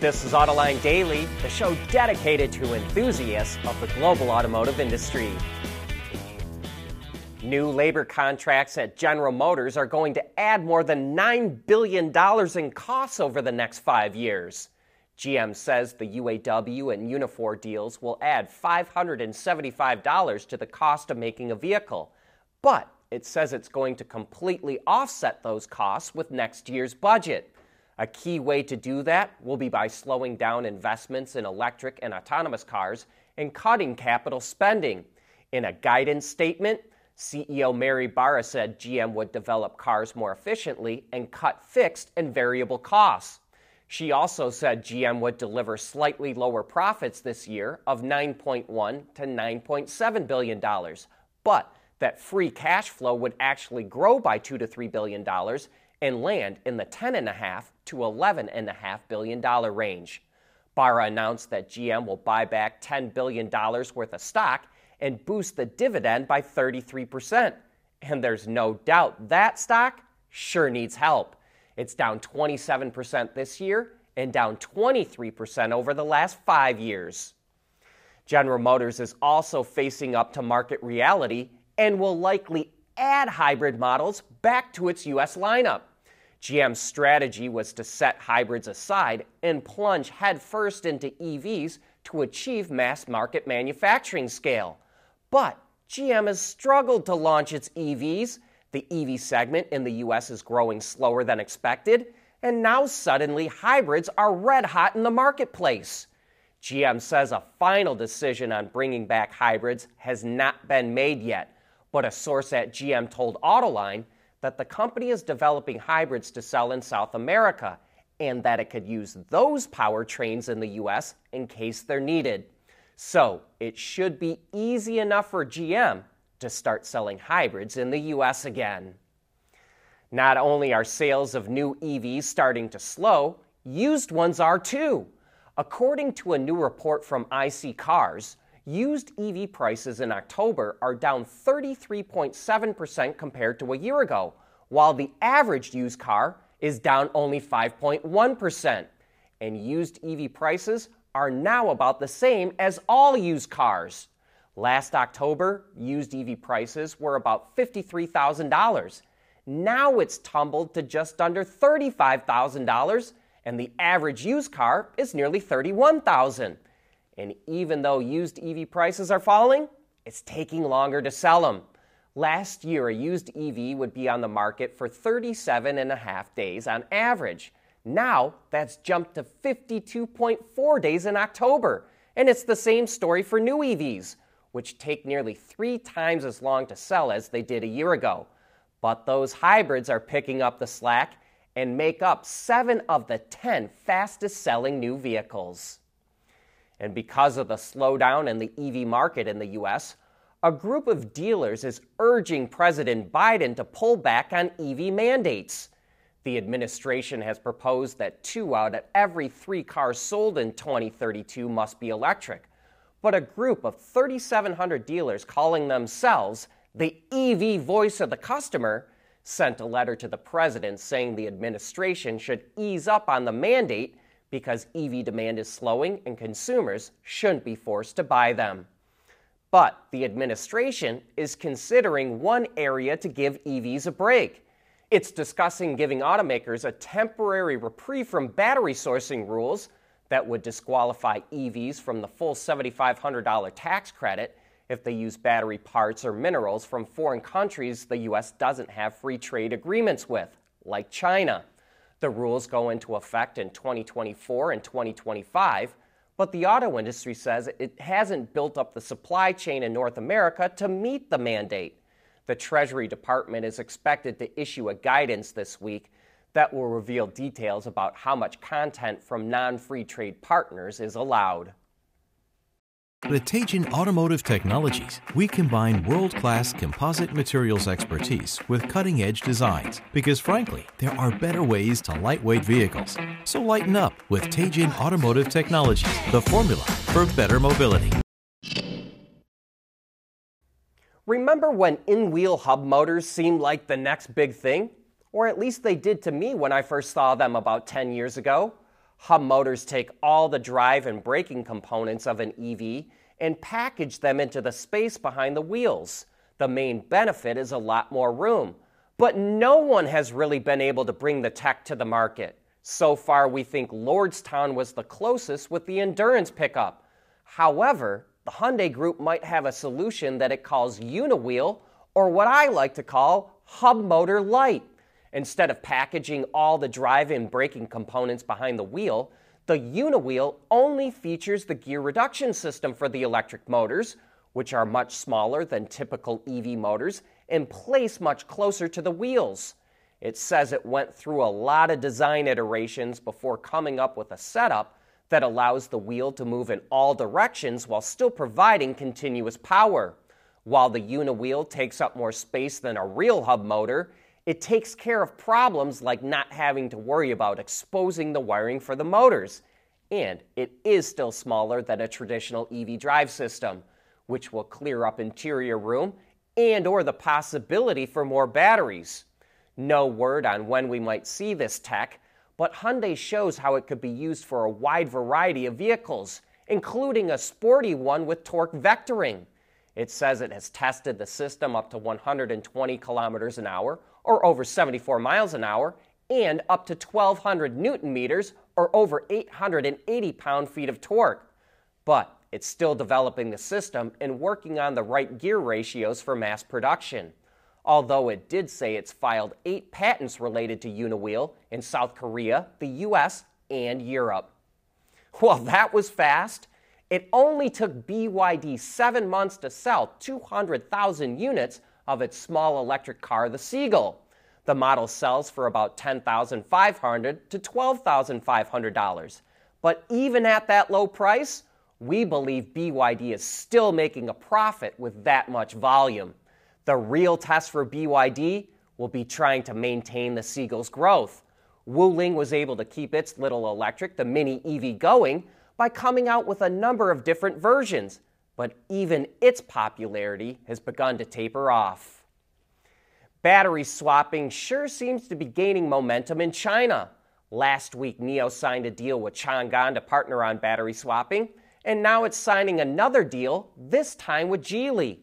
This is Autoline Daily, the show dedicated to enthusiasts of the global automotive industry. New labor contracts at General Motors are going to add more than $9 billion in costs over the next five years. GM says the UAW and Unifor deals will add $575 to the cost of making a vehicle, but it says it's going to completely offset those costs with next year's budget. A key way to do that will be by slowing down investments in electric and autonomous cars and cutting capital spending. In a guidance statement, CEO Mary Barra said GM would develop cars more efficiently and cut fixed and variable costs. She also said GM would deliver slightly lower profits this year of 9.1 to 9.7 billion dollars, but that free cash flow would actually grow by 2 to 3 billion dollars and land in the 10.5 to 11.5 billion dollar range. Barra announced that GM will buy back 10 billion dollars worth of stock and boost the dividend by 33%. And there's no doubt that stock sure needs help. It's down 27% this year and down 23% over the last 5 years. General Motors is also facing up to market reality and will likely add hybrid models back to its US lineup. GM's strategy was to set hybrids aside and plunge headfirst into EVs to achieve mass market manufacturing scale. But GM has struggled to launch its EVs. The EV segment in the US is growing slower than expected, and now suddenly hybrids are red hot in the marketplace. GM says a final decision on bringing back hybrids has not been made yet, but a source at GM told Autoline that the company is developing hybrids to sell in South America and that it could use those powertrains in the US in case they're needed. So it should be easy enough for GM to start selling hybrids in the US again. Not only are sales of new EVs starting to slow, used ones are too. According to a new report from iSeeCars, used EV prices in October are down 33.7% compared to a year ago, while the average used car is down only 5.1%. And used EV prices are now about the same as all used cars. Last October, used EV prices were about $53,000. Now it's tumbled to just under $35,000, and the average used car is nearly $31,000. And even though used EV prices are falling, it's taking longer to sell them. Last year, a used EV would be on the market for 37 and a half days on average. Now, that's jumped to 52.4 days in October. And it's the same story for new EVs, which take nearly three times as long to sell as they did a year ago. But those hybrids are picking up the slack and make up seven of the 10 fastest selling new vehicles. And because of the slowdown in the EV market in the US, a group of dealers is urging President Biden to pull back on EV mandates. The administration has proposed that two out of every three cars sold in 2032 must be electric. But a group of 3,700 dealers calling themselves the EV voice of the customer sent a letter to the president saying the administration should ease up on the mandate because EV demand is slowing and consumers shouldn't be forced to buy them. But the administration is considering one area to give EVs a break. It's discussing giving automakers a temporary reprieve from battery sourcing rules that would disqualify EVs from the full $7,500 tax credit if they use battery parts or minerals from foreign countries the U.S. doesn't have free trade agreements with, like China. The rules go into effect in 2024 and 2025, but the auto industry says it hasn't built up the supply chain in North America to meet the mandate. The Treasury Department is expected to issue a guidance this week that will reveal details about how much content from non free trade partners is allowed. At Teijin Automotive Technologies, we combine world class composite materials expertise with cutting edge designs because, frankly, there are better ways to lightweight vehicles. So lighten up with Teijin Automotive Technologies, the formula for better mobility. Remember when in wheel hub motors seemed like the next big thing? Or at least they did to me when I first saw them about 10 years ago. Hub Motors take all the drive and braking components of an EV and package them into the space behind the wheels. The main benefit is a lot more room. But no one has really been able to bring the tech to the market. So far, we think Lordstown was the closest with the endurance pickup. However, the Hyundai Group might have a solution that it calls Uniwheel, or what I like to call Hub Motor Light. Instead of packaging all the drive in braking components behind the wheel, the Uniwheel only features the gear reduction system for the electric motors, which are much smaller than typical EV motors and placed much closer to the wheels. It says it went through a lot of design iterations before coming up with a setup that allows the wheel to move in all directions while still providing continuous power. While the Uniwheel takes up more space than a real hub motor, it takes care of problems like not having to worry about exposing the wiring for the motors. And it is still smaller than a traditional EV drive system, which will clear up interior room and or the possibility for more batteries. No word on when we might see this tech, but Hyundai shows how it could be used for a wide variety of vehicles, including a sporty one with torque vectoring. It says it has tested the system up to 120 kilometers an hour or over 74 miles an hour, and up to 1,200 newton meters, or over 880 pound feet of torque. But it's still developing the system and working on the right gear ratios for mass production. Although it did say it's filed eight patents related to Uniwheel in South Korea, the US, and Europe. Well, that was fast. It only took BYD seven months to sell 200,000 units of its small electric car, the Seagull. The model sells for about $10,500 to $12,500. But even at that low price, we believe BYD is still making a profit with that much volume. The real test for BYD will be trying to maintain the Seagull's growth. Wuling was able to keep its little electric, the Mini EV, going by coming out with a number of different versions, but even its popularity has begun to taper off. Battery swapping sure seems to be gaining momentum in China. Last week, NIO signed a deal with Chang'an to partner on battery swapping, and now it's signing another deal, this time with Geely.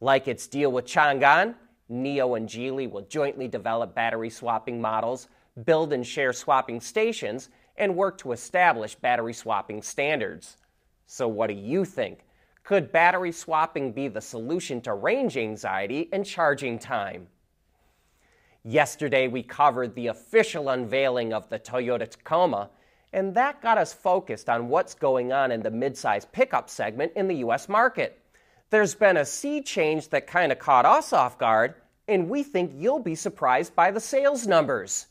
Like its deal with Chang'an, NIO and Geely will jointly develop battery swapping models, build and share swapping stations, and work to establish battery swapping standards. So, what do you think? Could battery swapping be the solution to range anxiety and charging time? Yesterday, we covered the official unveiling of the Toyota Tacoma, and that got us focused on what's going on in the midsize pickup segment in the U.S. market. There's been a sea change that kind of caught us off guard, and we think you'll be surprised by the sales numbers.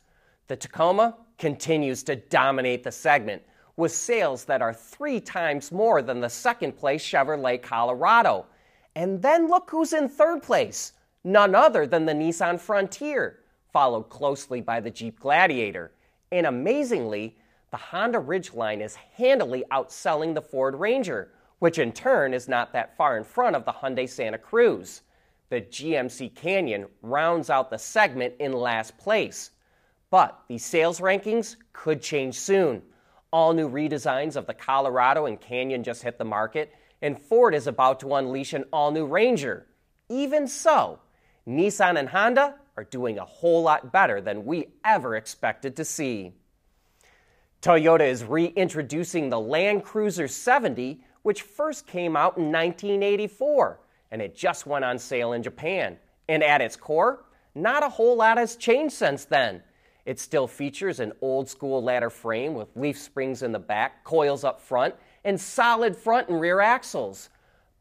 The Tacoma continues to dominate the segment, with sales that are three times more than the second place Chevrolet Colorado. And then look who's in third place none other than the Nissan Frontier, followed closely by the Jeep Gladiator. And amazingly, the Honda Ridgeline is handily outselling the Ford Ranger, which in turn is not that far in front of the Hyundai Santa Cruz. The GMC Canyon rounds out the segment in last place. But these sales rankings could change soon. All new redesigns of the Colorado and Canyon just hit the market, and Ford is about to unleash an all new Ranger. Even so, Nissan and Honda are doing a whole lot better than we ever expected to see. Toyota is reintroducing the Land Cruiser 70, which first came out in 1984, and it just went on sale in Japan. And at its core, not a whole lot has changed since then. It still features an old school ladder frame with leaf springs in the back, coils up front, and solid front and rear axles.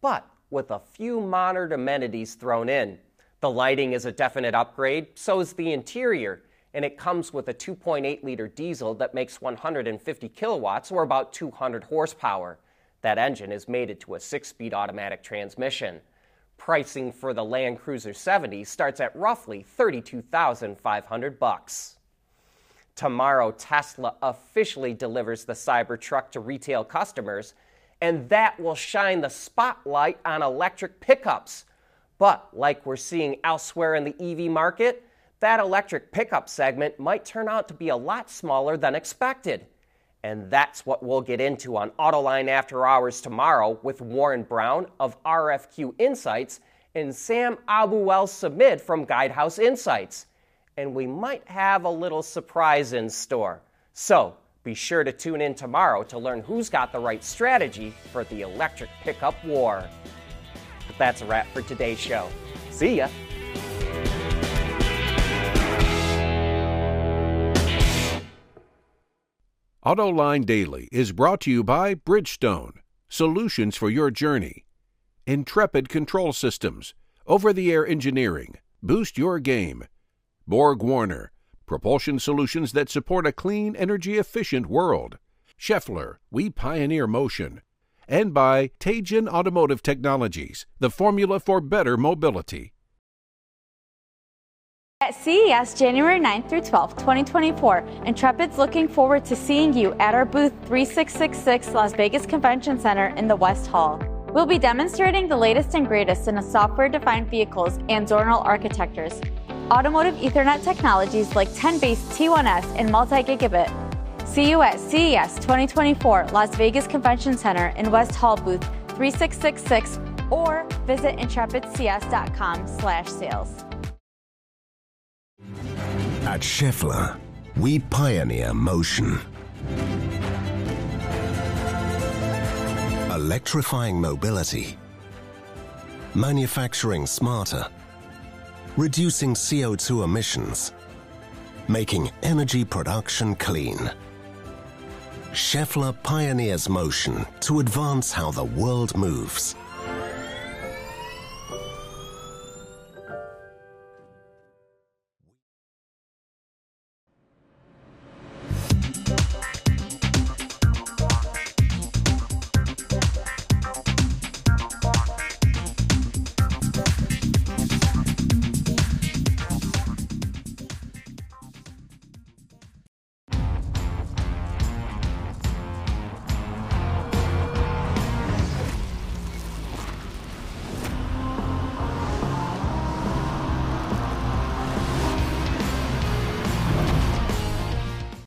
But with a few modern amenities thrown in. The lighting is a definite upgrade, so is the interior, and it comes with a 2.8 liter diesel that makes 150 kilowatts or about 200 horsepower. That engine is mated to a six speed automatic transmission. Pricing for the Land Cruiser 70 starts at roughly 32,500 bucks. Tomorrow, Tesla officially delivers the Cybertruck to retail customers, and that will shine the spotlight on electric pickups. But, like we're seeing elsewhere in the EV market, that electric pickup segment might turn out to be a lot smaller than expected. And that's what we'll get into on Autoline After Hours tomorrow with Warren Brown of RFQ Insights and Sam Abuelsamid from Guidehouse Insights. And we might have a little surprise in store. So be sure to tune in tomorrow to learn who's got the right strategy for the electric pickup war. But that's a wrap for today's show. See ya. AutoLine Daily is brought to you by Bridgestone, solutions for your journey. Intrepid Control Systems, over the air engineering, boost your game. Borg Warner, propulsion solutions that support a clean, energy efficient world. Schaeffler, we pioneer motion. And by Teijin Automotive Technologies, the formula for better mobility. At CES January 9th through 12th, 2024, Intrepid's looking forward to seeing you at our booth 3666 Las Vegas Convention Center in the West Hall. We'll be demonstrating the latest and greatest in software defined vehicles and zonal architectures, automotive Ethernet technologies like 10 base T1S and multi gigabit. See you at CES 2024 Las Vegas Convention Center in West Hall booth 3666 or visit intrepidcs.com slash sales. At Schaeffler, we pioneer motion. Electrifying mobility. Manufacturing smarter. Reducing CO2 emissions. Making energy production clean. Schaeffler pioneers motion to advance how the world moves.